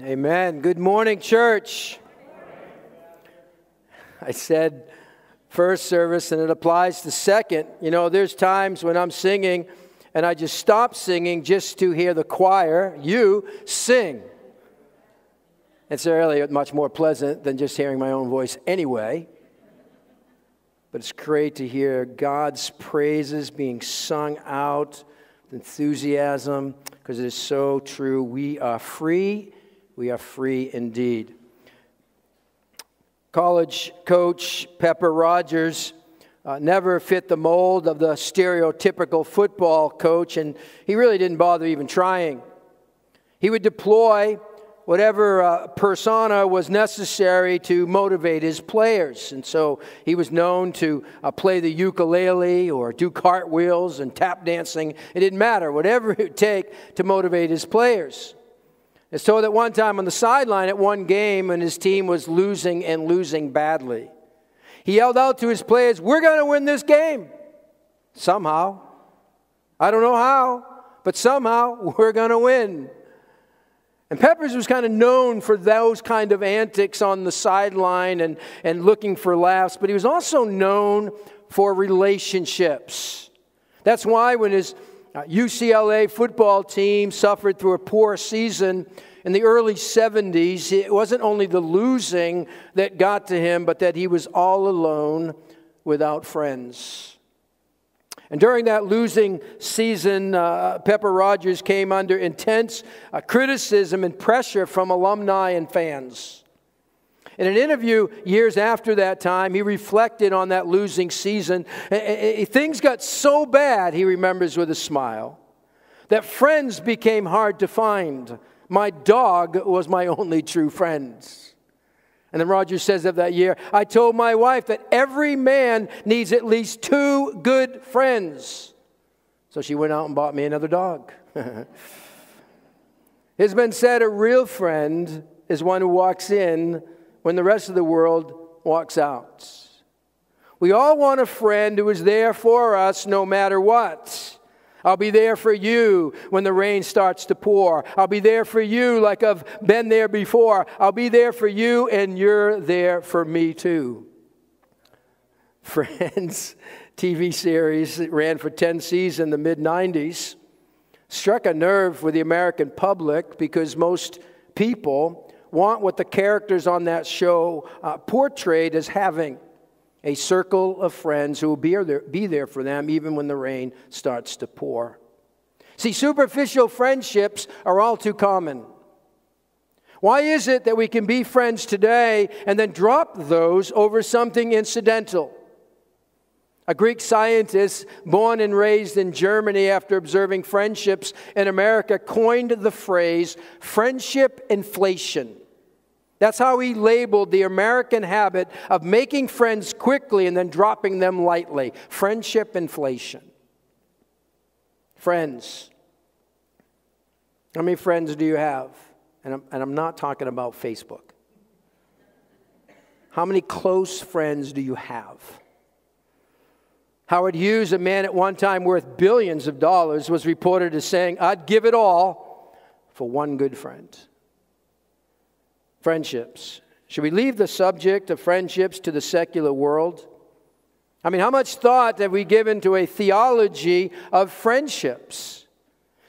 Amen. Good morning, church. I said first service, and it applies to second. You know, there's times when I'm singing and I just stop singing just to hear the choir, you, sing. It's really much more pleasant than just hearing my own voice anyway. But it's great to hear God's praises being sung out enthusiasm because it is so true. We are free we are free indeed. College coach Pepper Rodgers uh, never fit the mold of the stereotypical football coach, and he really didn't bother even trying. He would deploy whatever uh, persona was necessary to motivate his players. And so he was known to uh, play the ukulele or do cartwheels and tap dancing. It didn't matter, whatever it would take to motivate his players. And so that one time on the sideline at one game when his team was losing and losing badly, he yelled out to his players, We're going to win this game. Somehow. I don't know how, but somehow we're going to win. And Peppers was kind of known for those kind of antics on the sideline and, and looking for laughs, but he was also known for relationships. That's why when his UCLA uh, football team suffered through a poor season in the early 70s. It wasn't only the losing that got to him, but that he was all alone without friends. And during that losing season, uh, Pepper Rodgers came under intense uh, criticism and pressure from alumni and fans. In an interview years after that time, he reflected on that losing season. Things got so bad, he remembers with a smile, that friends became hard to find. My dog was my only true friend. And then Rodgers says of that year, I told my wife that every man needs at least two good friends. So she went out and bought me another dog. it's been said a real friend is one who walks in when the rest of the world walks out. We all want a friend who is there for us no matter what. I'll be there for you when the rain starts to pour. I'll be there for you like I've been there before. I'll be there for you, and you're there for me too. Friends, TV series that ran for 10 seasons in the mid 90s, struck a nerve with the American public because most people want what the characters on that show uh, portrayed as having a circle of friends who will be there, be there for them even when the rain starts to pour. See, superficial friendships are all too common. Why is it that we can be friends today and then drop those over something incidental? A Greek scientist born and raised in Germany after observing friendships in America coined the phrase friendship inflation. That's how he labeled the American habit of making friends quickly and then dropping them lightly friendship inflation. Friends. How many friends do you have? And I'm, and I'm not talking about Facebook. How many close friends do you have? Howard Hughes, a man at one time worth billions of dollars, was reported as saying, I'd give it all for one good friend. Friendships. Should we leave the subject of friendships to the secular world? I mean, how much thought have we given to a theology of friendships?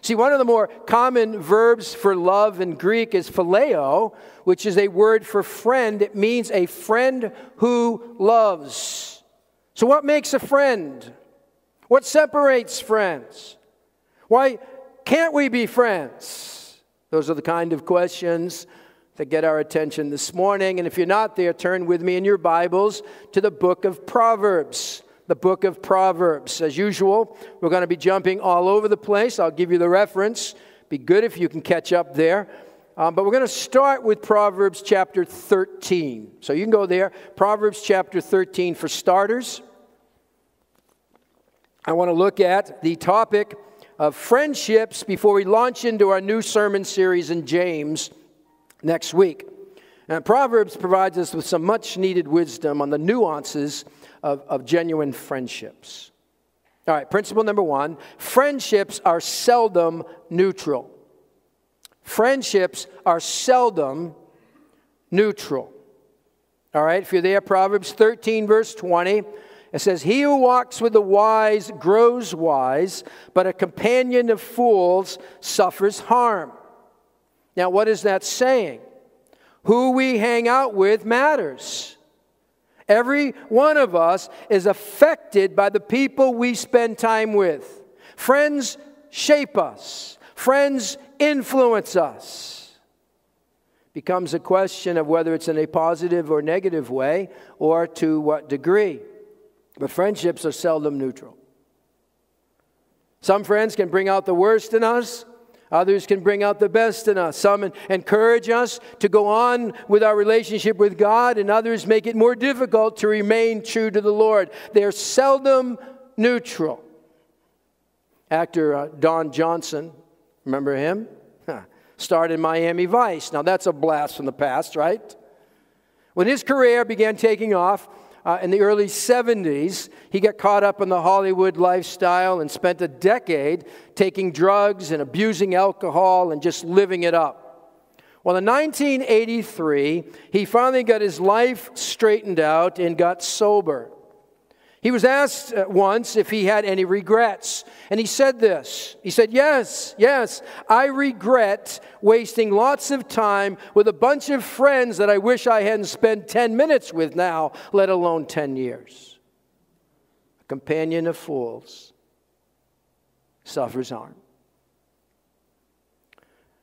See, one of the more common verbs for love in Greek is phileo, which is a word for friend. It means a friend who loves. So, what makes a friend? What separates friends? Why can't we be friends? Those are the kind of questions that get our attention this morning. And if you're not there, turn with me in your Bibles to the book of Proverbs. The book of Proverbs. As usual, we're going to be jumping all over the place. I'll give you the reference. Be good if you can catch up there. Um, but we're going to start with Proverbs chapter 13. So you can go there. Proverbs chapter 13 for starters. I want to look at the topic of friendships before we launch into our new sermon series in James next week. Now, Proverbs provides us with some much needed wisdom on the nuances of, of genuine friendships. All right, principle number one friendships are seldom neutral. friendships are seldom neutral. All right, if you're there, Proverbs 13, verse 20, it says, He who walks with the wise grows wise, but a companion of fools suffers harm. Now, what is that saying? Who we hang out with matters. Every one of us is affected by the people we spend time with. Friends shape us, friends influence us. Becomes a question of whether it's in a positive or negative way or to what degree. But friendships are seldom neutral. Some friends can bring out the worst in us, Others can bring out the best in us. Some encourage us to go on with our relationship with God, and others make it more difficult to remain true to the Lord. They're seldom neutral. Actor uh, Don Johnson, remember him? Starred in Miami Vice. Now, that's a blast from the past, right? When his career began taking off, uh, in the early 70s, he got caught up in the Hollywood lifestyle and spent a decade taking drugs and abusing alcohol and just living it up. Well, in 1983, he finally got his life straightened out and got sober. He was asked uh, once if he had any regrets, and he said this. He said, Yes, yes, I regret wasting lots of time with a bunch of friends that I wish I hadn't spent 10 minutes with now, let alone 10 years. A companion of fools suffers harm.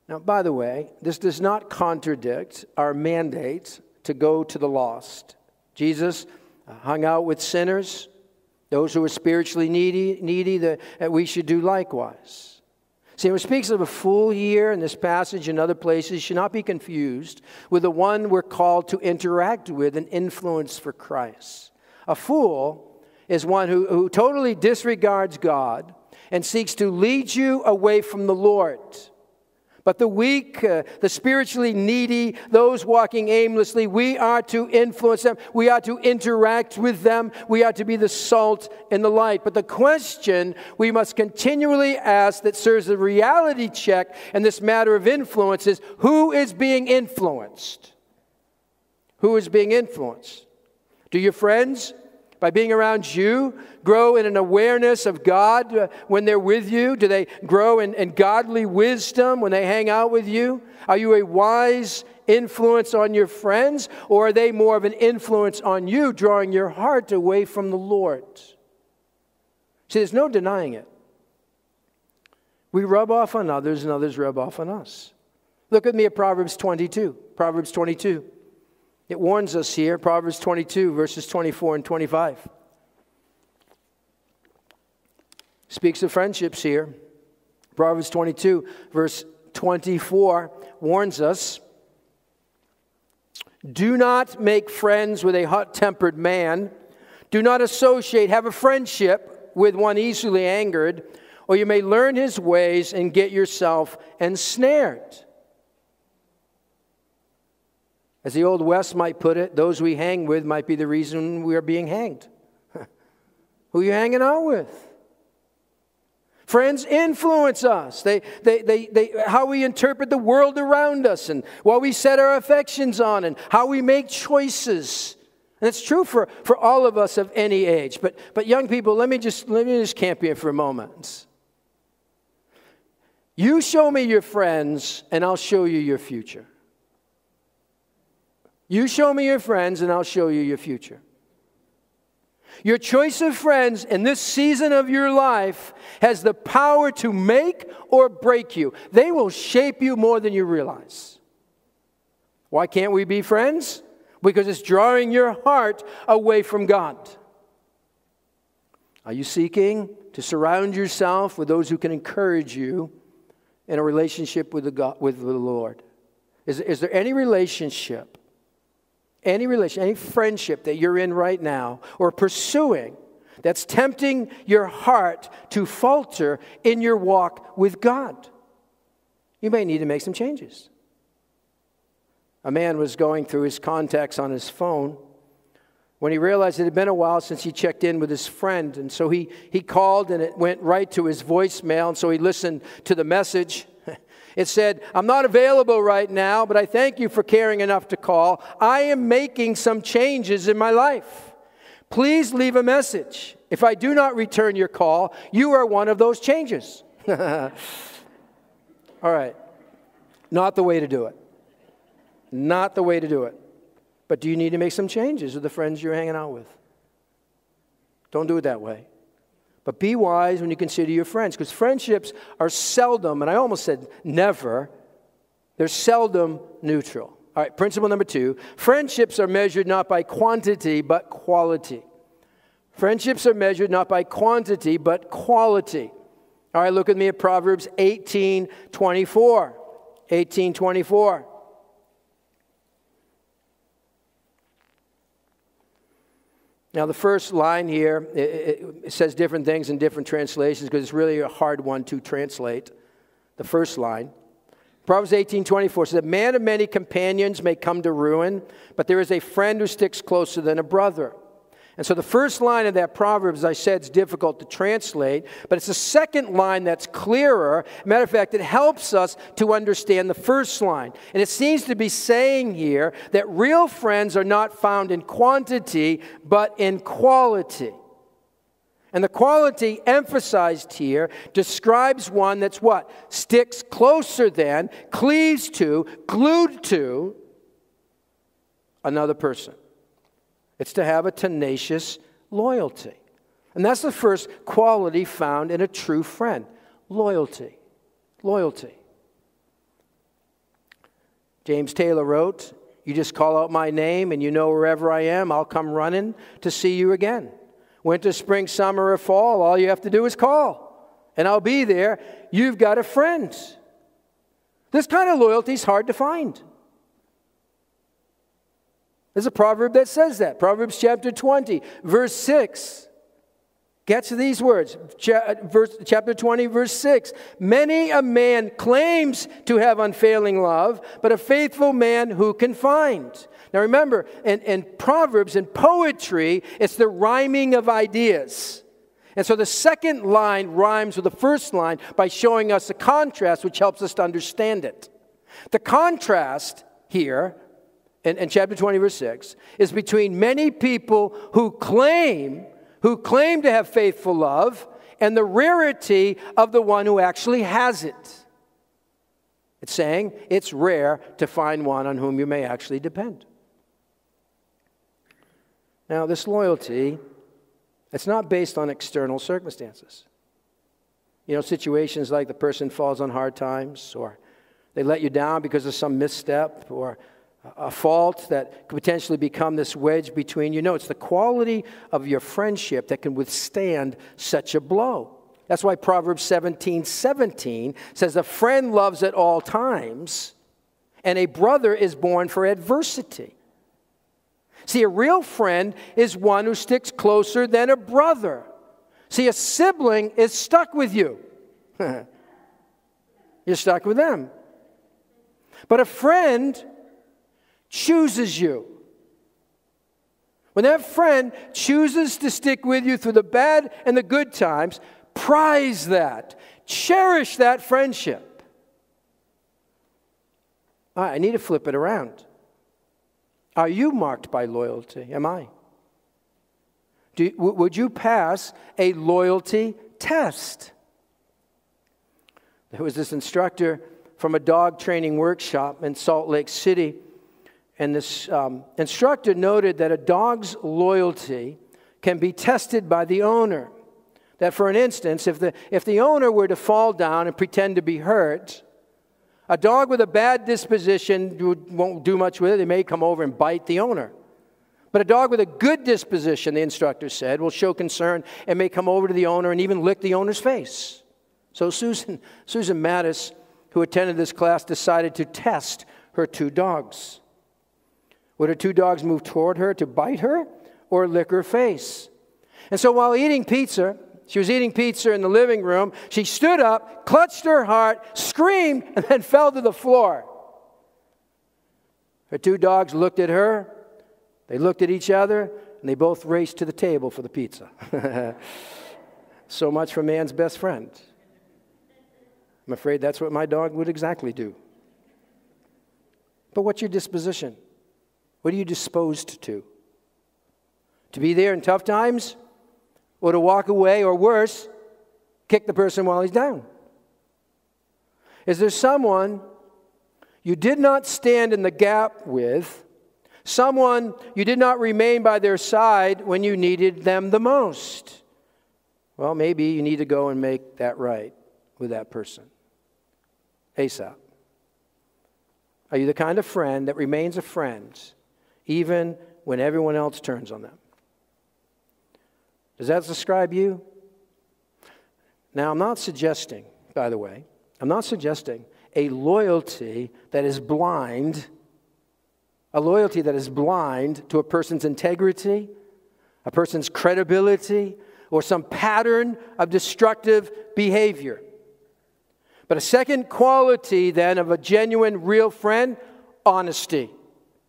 Now, by the way, this does not contradict our mandate to go to the lost. Jesus Uh, hung out with sinners, those who are spiritually needy, needy that, that we should do likewise. See, when it speaks of a fool here in this passage and other places, should not be confused with the one we're called to interact with and influence for Christ. A fool is one who, who totally disregards God and seeks to lead you away from the Lord. But the weak, uh, the spiritually needy, those walking aimlessly, we are to influence them. We are to interact with them. We are to be the salt and the light. But the question we must continually ask that serves as a reality check in this matter of influence is who is being influenced? Who is being influenced? Do your friends by being around you, grow in an awareness of God uh, when they're with you? Do they grow in, in godly wisdom when they hang out with you? Are you a wise influence on your friends, or are they more of an influence on you, drawing your heart away from the Lord? See, there's no denying it. We rub off on others, and others rub off on us. Look at me at Proverbs 22. Proverbs 22. It warns us here, Proverbs 22, verses 24 and 25. Speaks of friendships here. Proverbs 22, verse 24, warns us Do not make friends with a hot tempered man. Do not associate, have a friendship with one easily angered, or you may learn his ways and get yourself ensnared. As the Old West might put it, those we hang with might be the reason we are being hanged. Who are you hanging out with? Friends influence us. They, they, they, they, how we interpret the world around us and what we set our affections on and how we make choices. And it's true for, for all of us of any age. But, but young people, let me, just, let me just camp here for a moment. You show me your friends, and I'll show you your future. You show me your friends, and I'll show you your future. Your choice of friends in this season of your life has the power to make or break you. They will shape you more than you realize. Why can't we be friends? Because it's drawing your heart away from God. Are you seeking to surround yourself with those who can encourage you in a relationship with the, God, with the Lord? Is, is there any relationship any relation, any friendship that you're in right now or pursuing that's tempting your heart to falter in your walk with God, you may need to make some changes. A man was going through his contacts on his phone when he realized it had been a while since he checked in with his friend. And so he, he called and it went right to his voicemail. And so he listened to the message. It said, I'm not available right now, but I thank you for caring enough to call. I am making some changes in my life. Please leave a message. If I do not return your call, you are one of those changes. All right. Not the way to do it. Not the way to do it. But do you need to make some changes with the friends you're hanging out with? Don't do it that way. But be wise when you consider your friends, because friendships are seldom, and I almost said never, they're seldom neutral. All right, principle number two friendships are measured not by quantity, but quality. Friendships are measured not by quantity, but quality. All right, look at me at Proverbs 18 24. 18 24. Now, the first line here, it, it says different things in different translations because it's really a hard one to translate. The first line. Proverbs 18 24 says, A man of many companions may come to ruin, but there is a friend who sticks closer than a brother. And so the first line of that proverb, as I said, is difficult to translate, but it's the second line that's clearer. Matter of fact, it helps us to understand the first line. And it seems to be saying here that real friends are not found in quantity, but in quality. And the quality emphasized here describes one that's what? Sticks closer than, cleaves to, glued to another person. It's to have a tenacious loyalty. And that's the first quality found in a true friend loyalty. Loyalty. James Taylor wrote, You just call out my name, and you know wherever I am, I'll come running to see you again. Winter, spring, summer, or fall, all you have to do is call, and I'll be there. You've got a friend. This kind of loyalty is hard to find. There's a proverb that says that. Proverbs chapter 20, verse 6. Gets these words. Uh, verse, chapter 20, verse 6. Many a man claims to have unfailing love, but a faithful man who can find? Now remember, in, in Proverbs and poetry, it's the rhyming of ideas. And so the second line rhymes with the first line by showing us a contrast, which helps us to understand it. The contrast here in, in chapter 20, verse 6, is between many people who claim, who claim to have faithful love, and the rarity of the one who actually has it. It's saying it's rare to find one on whom you may actually depend. Now, this loyalty, it's not based on external circumstances. You know, situations like the person falls on hard times, or they let you down because of some misstep, or a fault that could potentially become this wedge between you. No, it's the quality of your friendship that can withstand such a blow. That's why Proverbs 17 17 says, A friend loves at all times, and a brother is born for adversity. See, a real friend is one who sticks closer than a brother. See, a sibling is stuck with you. You're stuck with them. But a friend chooses you. When that friend chooses to stick with you through the bad and the good times, prize that. Cherish that friendship. I need to flip it around. Are you marked by loyalty? Am I? Do, would you pass a loyalty test? There was this instructor from a dog training workshop in Salt Lake City and this um, instructor noted that a dog's loyalty can be tested by the owner. That, for an instance, if the, if the owner were to fall down and pretend to be hurt, a dog with a bad disposition won't do much with it. They may come over and bite the owner. But a dog with a good disposition, the instructor said, will show concern and may come over to the owner and even lick the owner's face. So Susan, Susan Mattis, who attended this class, decided to test her two dogs. Would her two dogs move toward her to bite her or lick her face? And so while eating pizza, she was eating pizza in the living room, she stood up, clutched her heart, screamed, and then fell to the floor. Her two dogs looked at her, they looked at each other, and they both raced to the table for the pizza. so much for man's best friend. I'm afraid that's what my dog would exactly do. But what's your disposition? What are you disposed to? To be there in tough times? Or to walk away, or worse, kick the person while he's down? Is there someone you did not stand in the gap with, someone you did not remain by their side when you needed them the most? Well, maybe you need to go and make that right with that person. ASAP. Are you the kind of friend that remains a friend even when everyone else turns on them? Does that describe you? Now, I'm not suggesting, by the way, I'm not suggesting a loyalty that is blind, a loyalty that is blind to a person's integrity, a person's credibility, or some pattern of destructive behavior. But a second quality then of a genuine, real friend honesty.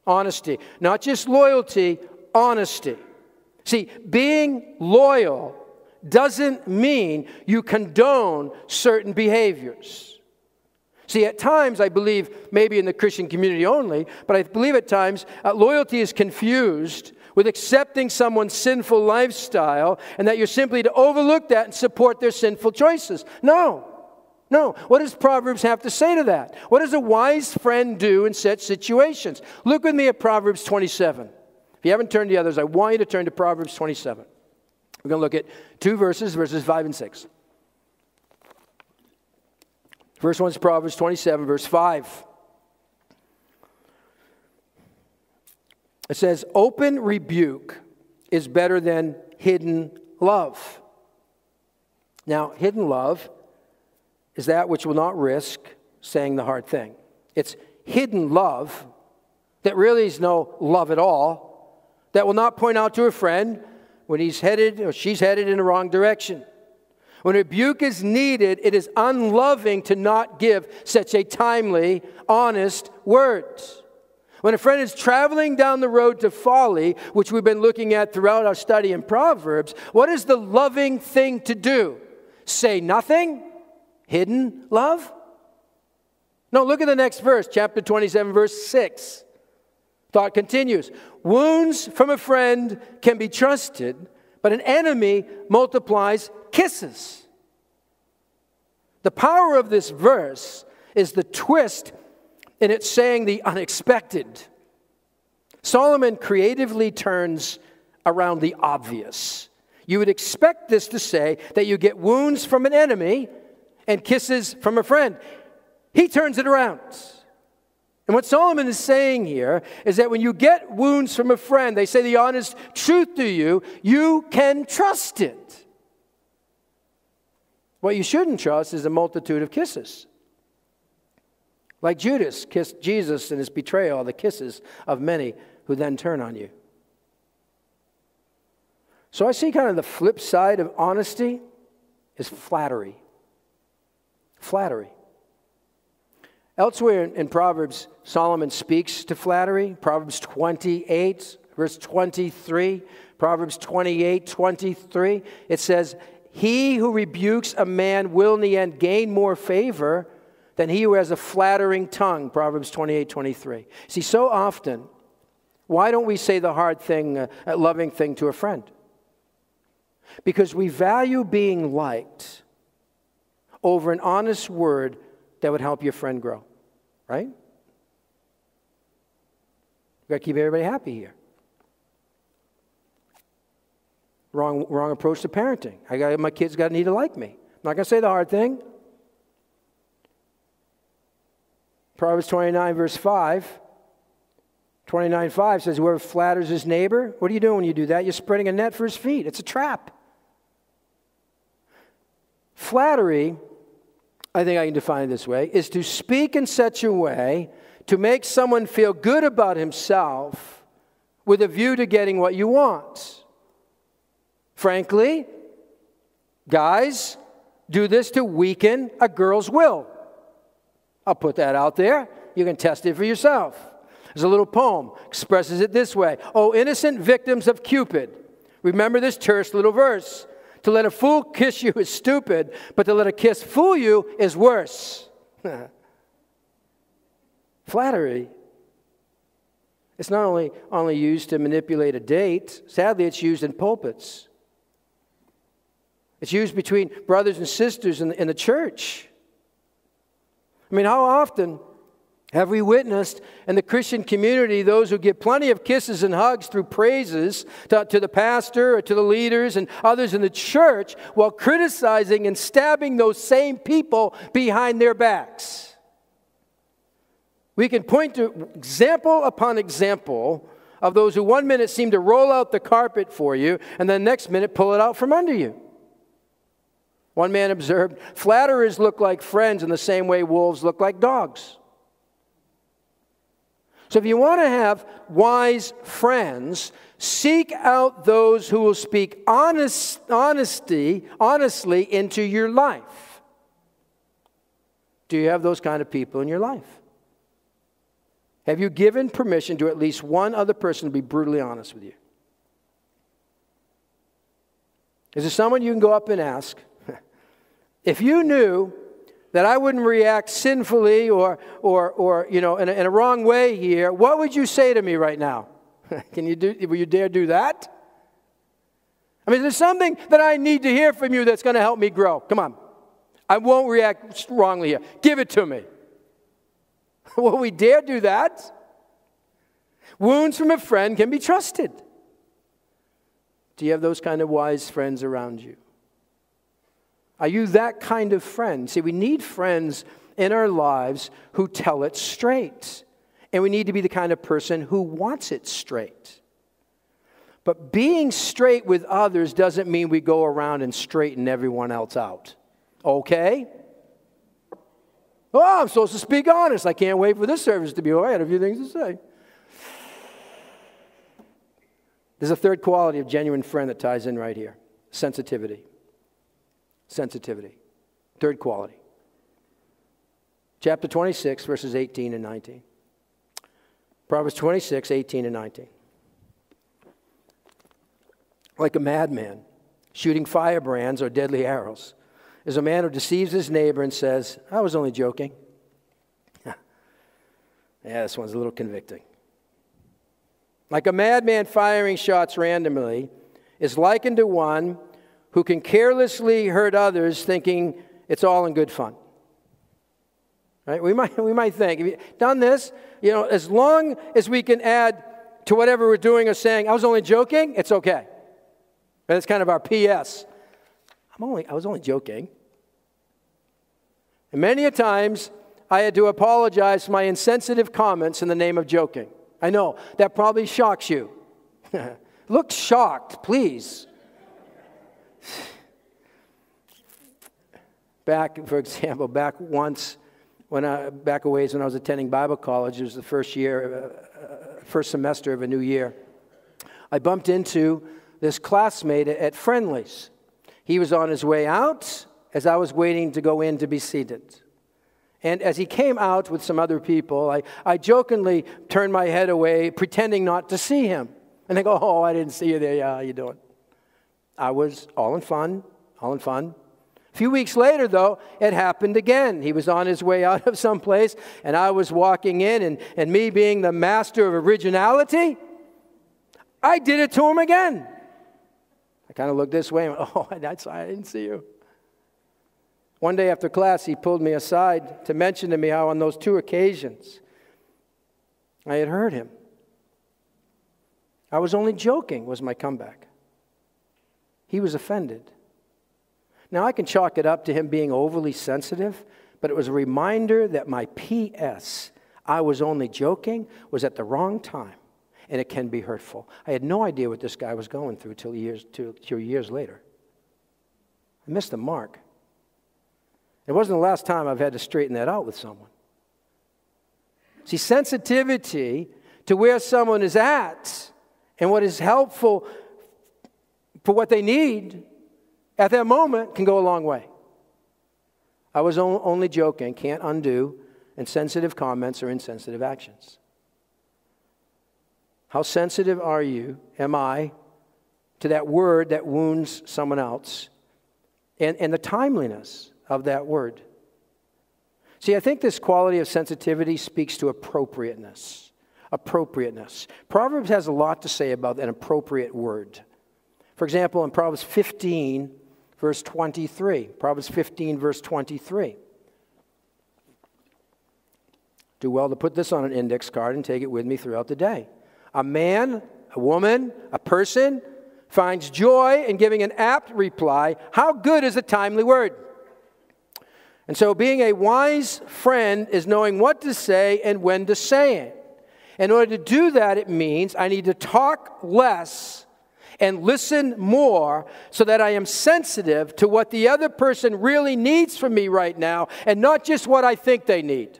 Honesty. Not just loyalty, honesty. See, being loyal doesn't mean you condone certain behaviors. See, at times, I believe, maybe in the Christian community only, but I believe at times uh, loyalty is confused with accepting someone's sinful lifestyle and that you're simply to overlook that and support their sinful choices. No. No. What does Proverbs have to say to that? What does a wise friend do in such situations? Look with me at Proverbs 27. If you haven't turned to the others, I want you to turn to Proverbs 27. We're going to look at two verses, verses 5 and 6. First one is Proverbs 27, verse 5. It says, Open rebuke is better than hidden love. Now, hidden love is that which will not risk saying the hard thing. It's hidden love that really is no love at all, that will not point out to a friend when he's headed or she's headed in the wrong direction. When rebuke is needed, it is unloving to not give such a timely, honest word. When a friend is traveling down the road to folly, which we've been looking at throughout our study in Proverbs, what is the loving thing to do? Say nothing? Hidden love? No, look at the next verse, chapter 27, verse 6. Thought continues Wounds from a friend can be trusted, but an enemy multiplies kisses. The power of this verse is the twist in its saying the unexpected. Solomon creatively turns around the obvious. You would expect this to say that you get wounds from an enemy and kisses from a friend. He turns it around. And what Solomon is saying here is that when you get wounds from a friend, they say the honest truth to you, you can trust it. What you shouldn't trust is a multitude of kisses. Like Judas kissed Jesus in his betrayal, the kisses of many who then turn on you. So I see kind of the flip side of honesty is flattery. Flattery. Elsewhere in Proverbs, Solomon speaks to flattery. Proverbs 28, verse 23. Proverbs 28, 23. It says, He who rebukes a man will in the end gain more favor than he who has a flattering tongue. Proverbs 28, 23. See, so often, why don't we say the hard thing, uh, loving thing to a friend? Because we value being liked over an honest word that would help your friend grow, right? We've got to keep everybody happy here. Wrong, wrong approach to parenting. I got, my kids got to need to like me. I'm not going to say the hard thing. Proverbs 29, verse 5. 29, 5 says, Whoever flatters his neighbor, what are you doing when you do that? You're spreading a net for his feet. It's a trap. Flattery I think I can define it this way, is to speak in such a way to make someone feel good about himself with a view to getting what you want. Frankly, guys, do this to weaken a girl's will. I'll put that out there. You can test it for yourself. There's a little poem expresses it this way Oh, innocent victims of Cupid, remember this terse little verse. To let a fool kiss you is stupid, but to let a kiss fool you is worse. Flattery. It's not only, only used to manipulate a date, sadly, it's used in pulpits. It's used between brothers and sisters in the, in the church. I mean, how often have we witnessed in the Christian community those who give plenty of kisses and hugs through praises to, to, the pastor or to the leaders and others in the church while criticizing and stabbing those same people behind their backs? We can point to example upon example of those who one minute seem to roll out the carpet for you and the next minute pull it out from under you. One man observed, flatterers look like friends in the same way wolves look like dogs. So if you want to have wise friends, seek out those who will speak honest, honesty, honestly into your life. Do you have those kind of people in your life? Have you given permission to at least one other person to be brutally honest with you? Is there someone you can go up and ask, if you knew that I wouldn't react sinfully or, or, or you know, in a, in a wrong way here, what would you say to me right now? Can you do, will you dare do that? I mean, there's something that I need to hear from you that's going to help me grow. Come on. I won't react wrongly here. Give it to me. Will we dare do that? Wounds from a friend can be trusted. Do you have those kind of wise friends around you? Are you that kind of friend? See, we need friends in our lives who tell it straight. And we need to be the kind of person who wants it straight. But being straight with others doesn't mean we go around and straighten everyone else out. Okay? Oh, I'm supposed to speak honest. I can't wait for this service to be over. I had a few things to say. There's a third quality of genuine friend that ties in right here sensitivity sensitivity. Third quality. Chapter 26, verses 18 and 19. Proverbs 26, 18 and 19. Like a madman shooting firebrands or deadly arrows is a man who deceives his neighbor and says, I was only joking. yeah, this one's a little convicting. Like a madman firing shots randomly is likened to one who can carelessly hurt others thinking it's all in good fun. Right? We might, we might think, if you done this, you know, as long as we can add to whatever we're doing or saying, I was only joking, it's okay. That's kind of our PS. I'm only, I was only joking. And many a times, I had to apologize for my insensitive comments in the name of joking. I know, that probably shocks you. Look shocked, please. Back, for example, back once, when I, back a ways when I was attending Bible college, it was the first year, uh, uh, first semester of a new year. I bumped into this classmate at Friendly's. He was on his way out as I was waiting to go in to be seated. And as he came out with some other people, I, I jokingly turned my head away, pretending not to see him. And they go, Oh, I didn't see you there. Yeah, how you doing? I was all in fun, all in fun. A few weeks later, though, it happened again. He was on his way out of some place, and I was walking in, and, and me being the master of originality, I did it to him again. I kind of looked this way and Oh, that's, why I didn't see you. One day after class, he pulled me aside to mention to me how on those two occasions I had heard him. I was only joking, was my comeback. He was offended. Now, I can chalk it up to him being overly sensitive, but it was a reminder that my PS, I was only joking, was at the wrong time, and it can be hurtful. I had no idea what this guy was going through till years, till, till years later. I missed the mark. It wasn't the last time I've had to straighten that out with someone. See, sensitivity to where someone is at and what is helpful for what they need at that moment can go a long way. I was only joking, can't undo insensitive comments or insensitive actions. How sensitive are you, am I, to that word that wounds someone else and, and the timeliness of that word. See, I think this quality of sensitivity speaks to appropriateness. Appropriateness. Proverbs has a lot to say about an appropriate word. For example, in Proverbs 15, verse 23, Proverbs 15, verse 23. Do well to put this on an index card and take it with me throughout the day. A man, a woman, a person finds joy in giving an apt reply. How good is a timely word? And so, being a wise friend is knowing what to say and when to say it. In order to do that, it means I need to talk less and listen more so that I am sensitive to what the other person really needs from me right now and not just what I think they need.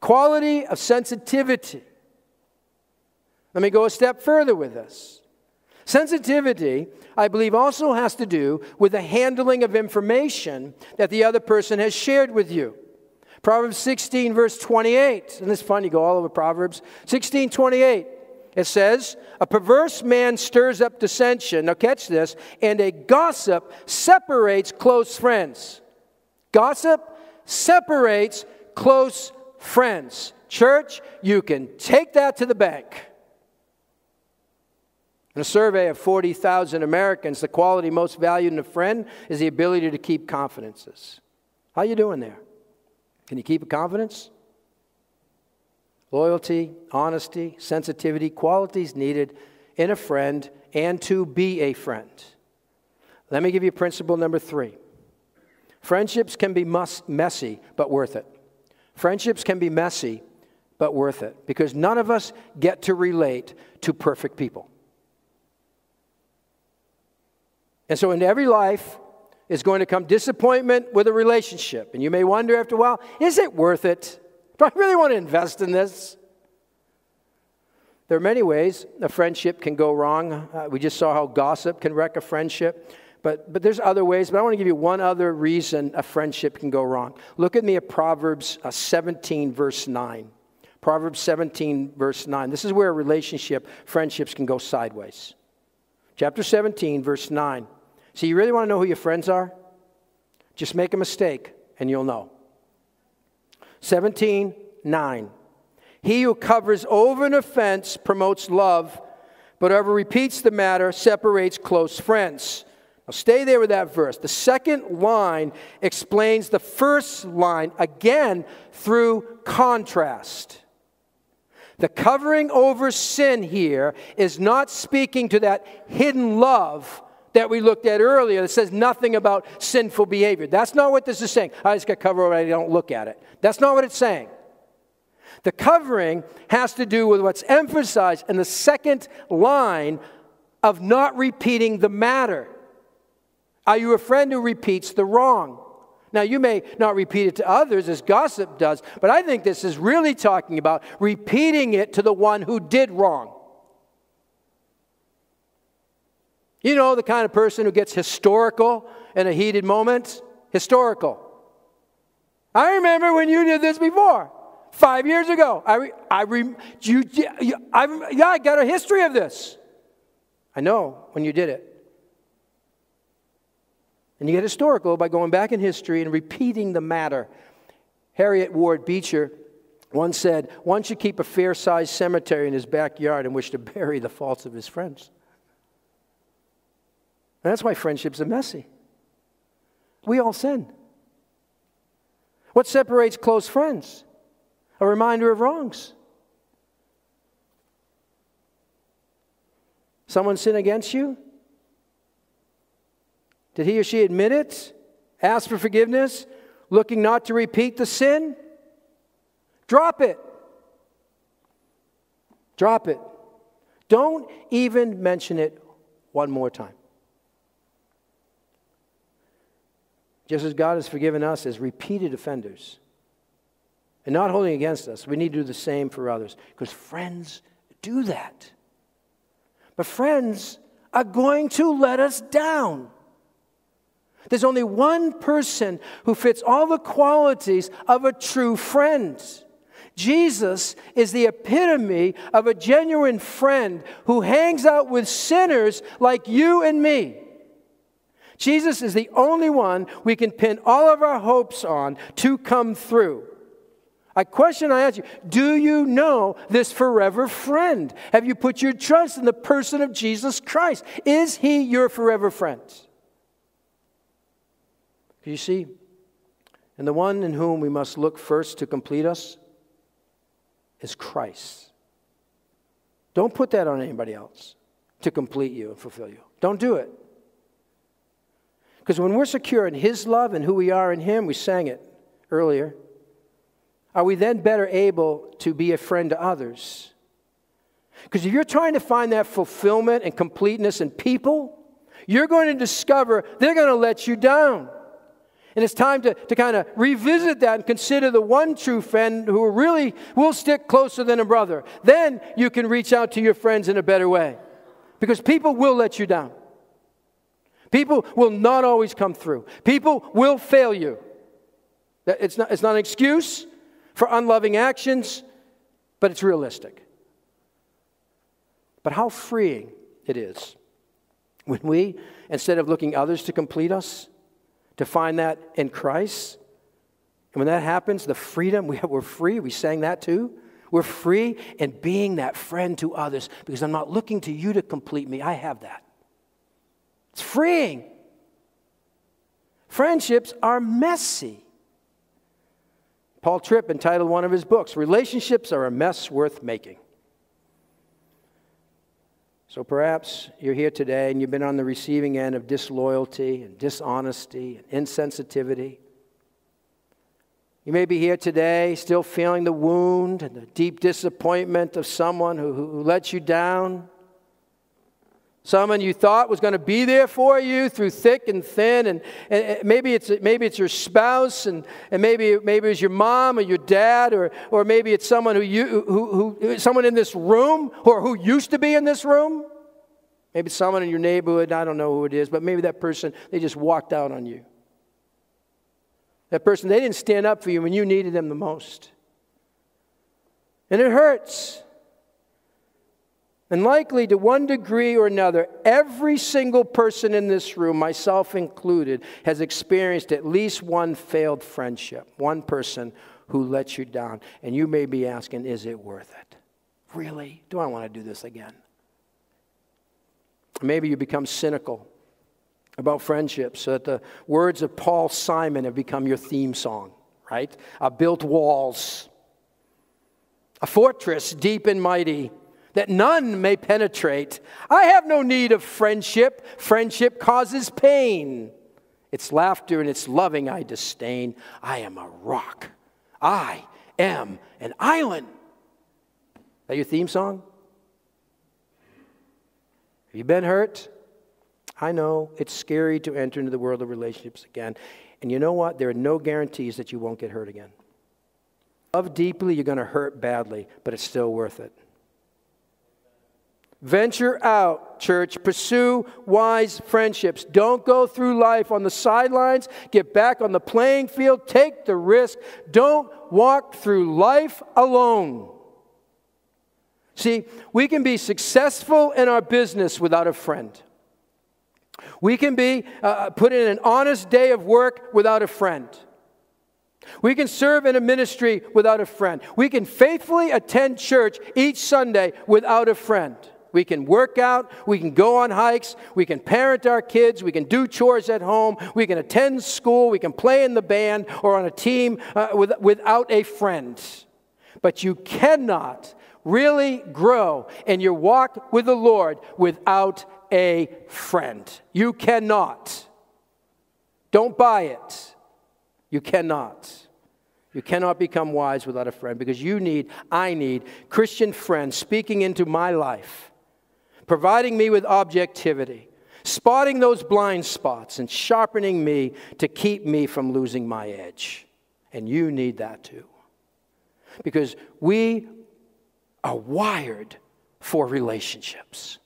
Quality of sensitivity. Let me go a step further with this. Sensitivity, I believe, also has to do with the handling of information that the other person has shared with you. Proverbs 16, verse 28. And it's fun, you go all over Proverbs. 16, 28. It says, A perverse man stirs up dissension. Now, catch this. And a gossip separates close friends. Gossip separates close friends. Church, you can take that to the bank. In a survey of 40,000 Americans, the quality most valued in a friend is the ability to keep confidences. How you doing there? Can you keep a confidence? Loyalty, honesty, sensitivity, qualities needed in a friend and to be a friend. Let me give you principle number three. Friendships can be messy, but worth it. Friendships can be messy, but worth it because none of us get to relate to perfect people. And so, in every life is going to come disappointment with a relationship. And you may wonder after a while, is it worth it? Do I really want to invest in this? There are many ways a friendship can go wrong. Uh, we just saw how gossip can wreck a friendship. But, but there's other ways, but I want to give you one other reason a friendship can go wrong. Look at me at Proverbs uh, 17, verse 9. Proverbs 17, verse 9. This is where a relationship, friendships can go sideways. Chapter 17, verse 9. See, you really want to know who your friends are? Just make a mistake and you'll know. 17, 9. He who covers over an offense promotes love, but whoever repeats the matter separates close friends. Now, stay there with that verse. The second line explains the first line again through contrast. The covering over sin here is not speaking to that hidden love that we looked at earlier that says nothing about sinful behavior. That's not what this is saying. I just got covered over, I don't look at it. That's not what it's saying. The covering has to do with what's emphasized in the second line of not repeating the matter. Are you a friend who repeats the wrong? Now, you may not repeat it to others as gossip does, but I think this is really talking about repeating it to the one who did wrong. You know, the kind of person who gets historical in a heated moment? Historical. I remember when you did this before, five years ago. I, re, I, re, you, you, I, yeah, I got a history of this. I know when you did it. And you get historical by going back in history and repeating the matter. Harriet Ward Beecher once said, One should keep a fair sized cemetery in his backyard in which to bury the faults of his friends. And that's why friendships are messy. We all sin. What separates close friends? A reminder of wrongs. Someone sin against you? Did he or she admit it? Ask for forgiveness? Looking not to repeat the sin? Drop it. Drop it. Don't even mention it one more time. Just as God has forgiven us as repeated offenders and not holding against us, we need to do the same for others because friends do that. But friends are going to let us down. There's only one person who fits all the qualities of a true friend. Jesus is the epitome of a genuine friend who hangs out with sinners like you and me. Jesus is the only one we can pin all of our hopes on to come through. A question I ask you Do you know this forever friend? Have you put your trust in the person of Jesus Christ? Is he your forever friend? You see, and the one in whom we must look first to complete us is Christ. Don't put that on anybody else to complete you and fulfill you. Don't do it. Because when we're secure in His love and who we are in Him, we sang it earlier, are we then better able to be a friend to others? Because if you're trying to find that fulfillment and completeness in people, you're going to discover they're going to let you down. And it's time to, to kind of revisit that and consider the one true friend who really will stick closer than a brother. Then you can reach out to your friends in a better way. Because people will let you down. People will not always come through. People will fail you. It's not, it's not an excuse for unloving actions, but it's realistic. But how freeing it is when we, instead of looking others to complete us, to find that in Christ. And when that happens, the freedom, we we're free. We sang that too. We're free in being that friend to others because I'm not looking to you to complete me. I have that. It's freeing. Friendships are messy. Paul Tripp entitled one of his books, Relationships Are a Mess Worth Making. So perhaps you're here today and you've been on the receiving end of disloyalty and dishonesty and insensitivity. You may be here today still feeling the wound and the deep disappointment of someone who, who let you down. Someone you thought was going to be there for you through thick and thin, and, and maybe, it's, maybe it's your spouse, and, and maybe, maybe it's your mom or your dad, or, or maybe it's someone, who you, who, who, someone in this room or who used to be in this room. Maybe someone in your neighborhood, I don't know who it is, but maybe that person, they just walked out on you. That person, they didn't stand up for you when you needed them the most. And it hurts. And likely, to one degree or another, every single person in this room, myself included, has experienced at least one failed friendship, one person who let you down. And you may be asking, is it worth it? Really? Do I want to do this again? Maybe you become cynical about friendships so that the words of Paul Simon have become your theme song, right? I built walls, a fortress deep and mighty that none may penetrate. I have no need of friendship. Friendship causes pain. Its laughter and its loving I disdain. I am a rock. I am an island. That your theme song? Have you been hurt? I know it's scary to enter into the world of relationships again. And you know what? There are no guarantees that you won't get hurt again. Love deeply, you're going to hurt badly, but it's still worth it. Venture out, church. Pursue wise friendships. Don't go through life on the sidelines. Get back on the playing field. Take the risk. Don't walk through life alone. See, we can be successful in our business without a friend. We can be uh, put in an honest day of work without a friend. We can serve in a ministry without a friend. We can faithfully attend church each Sunday without a friend. We can work out, we can go on hikes, we can parent our kids, we can do chores at home, we can attend school, we can play in the band or on a team uh, with, without a friend. But you cannot really grow in your walk with the Lord without a friend. You cannot. Don't buy it. You cannot. You cannot become wise without a friend because you need, I need, Christian friends speaking into my life providing me with objectivity, spotting those blind spots, and sharpening me to keep me from losing my edge. And you need that too. Because we are wired for relationships.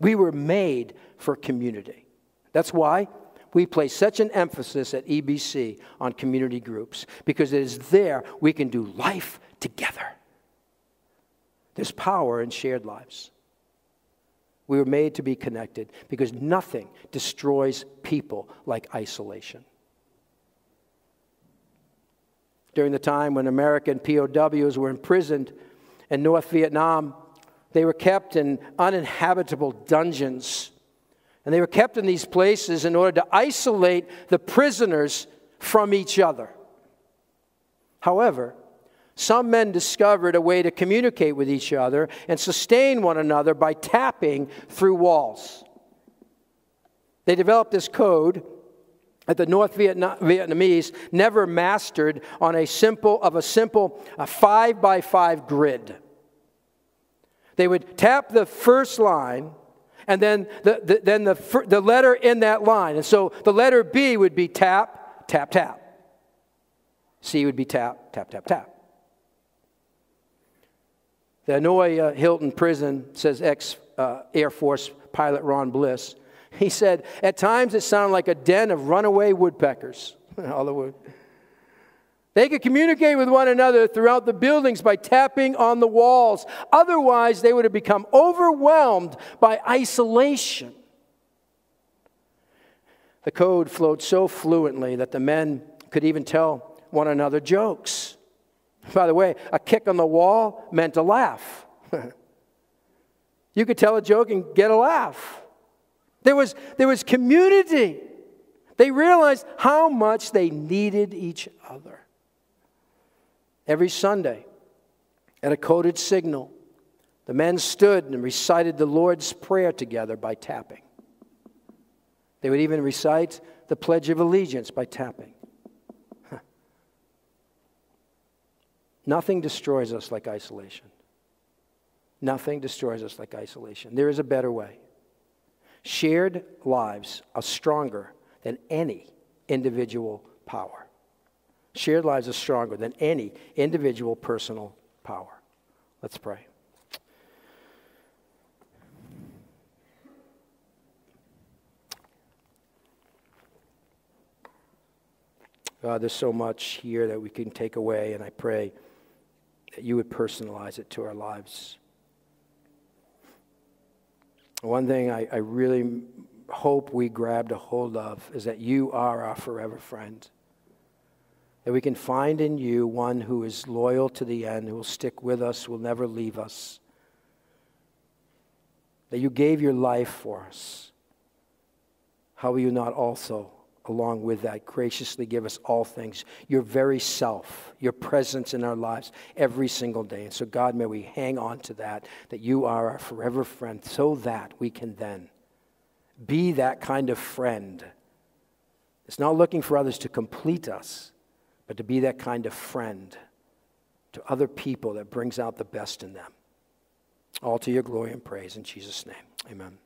We were made for community. That's why we place such an emphasis at EBC on community groups, because it is there we can do life together. There's power in shared lives. We were made to be connected because nothing destroys people like isolation. During the time when American POWs were imprisoned in North Vietnam, they were kept in uninhabitable dungeons. And they were kept in these places in order to isolate the prisoners from each other. However, some men discovered a way to communicate with each other and sustain one another by tapping through walls. They developed this code that the North Vietnamese never mastered on a simple of a simple a five by five grid. They would tap the first line and then the, the, then the, the letter in that line. And so the letter B would be tap, tap, tap. C would be tap, tap, tap, tap. The Hanoi uh, Hilton prison, says ex uh, Air Force pilot Ron Bliss, he said, at times it sounded like a den of runaway woodpeckers. All the wood. They could communicate with one another throughout the buildings by tapping on the walls. Otherwise, they would have become overwhelmed by isolation. The code flowed so fluently that the men could even tell one another jokes. By the way, a kick on the wall meant a laugh. you could tell a joke and get a laugh. There was, there was community. They realized how much they needed each other. Every Sunday, at a coded signal, the men stood and recited the Lord's Prayer together by tapping. They would even recite the Pledge of Allegiance by tapping. Nothing destroys us like isolation. Nothing destroys us like isolation. There is a better way. Shared lives are stronger than any individual power. Shared lives are stronger than any individual personal power. Let's pray. God, there's so much here that we can take away, and I pray that you would personalize it to our lives. One thing I, I really hope we grabbed a hold of is that you are our forever friend. That we can find in you one who is loyal to the end, who will stick with us, will never leave us. That you gave your life for us. How will you not also along with that, graciously give us all things, your very self, your presence in our lives every single day. And so, God, may we hang on to that, that you are our forever friend, so that we can then be that kind of friend. It's not looking for others to complete us, but to be that kind of friend to other people that brings out the best in them. All to your glory and praise in Jesus' name. Amen.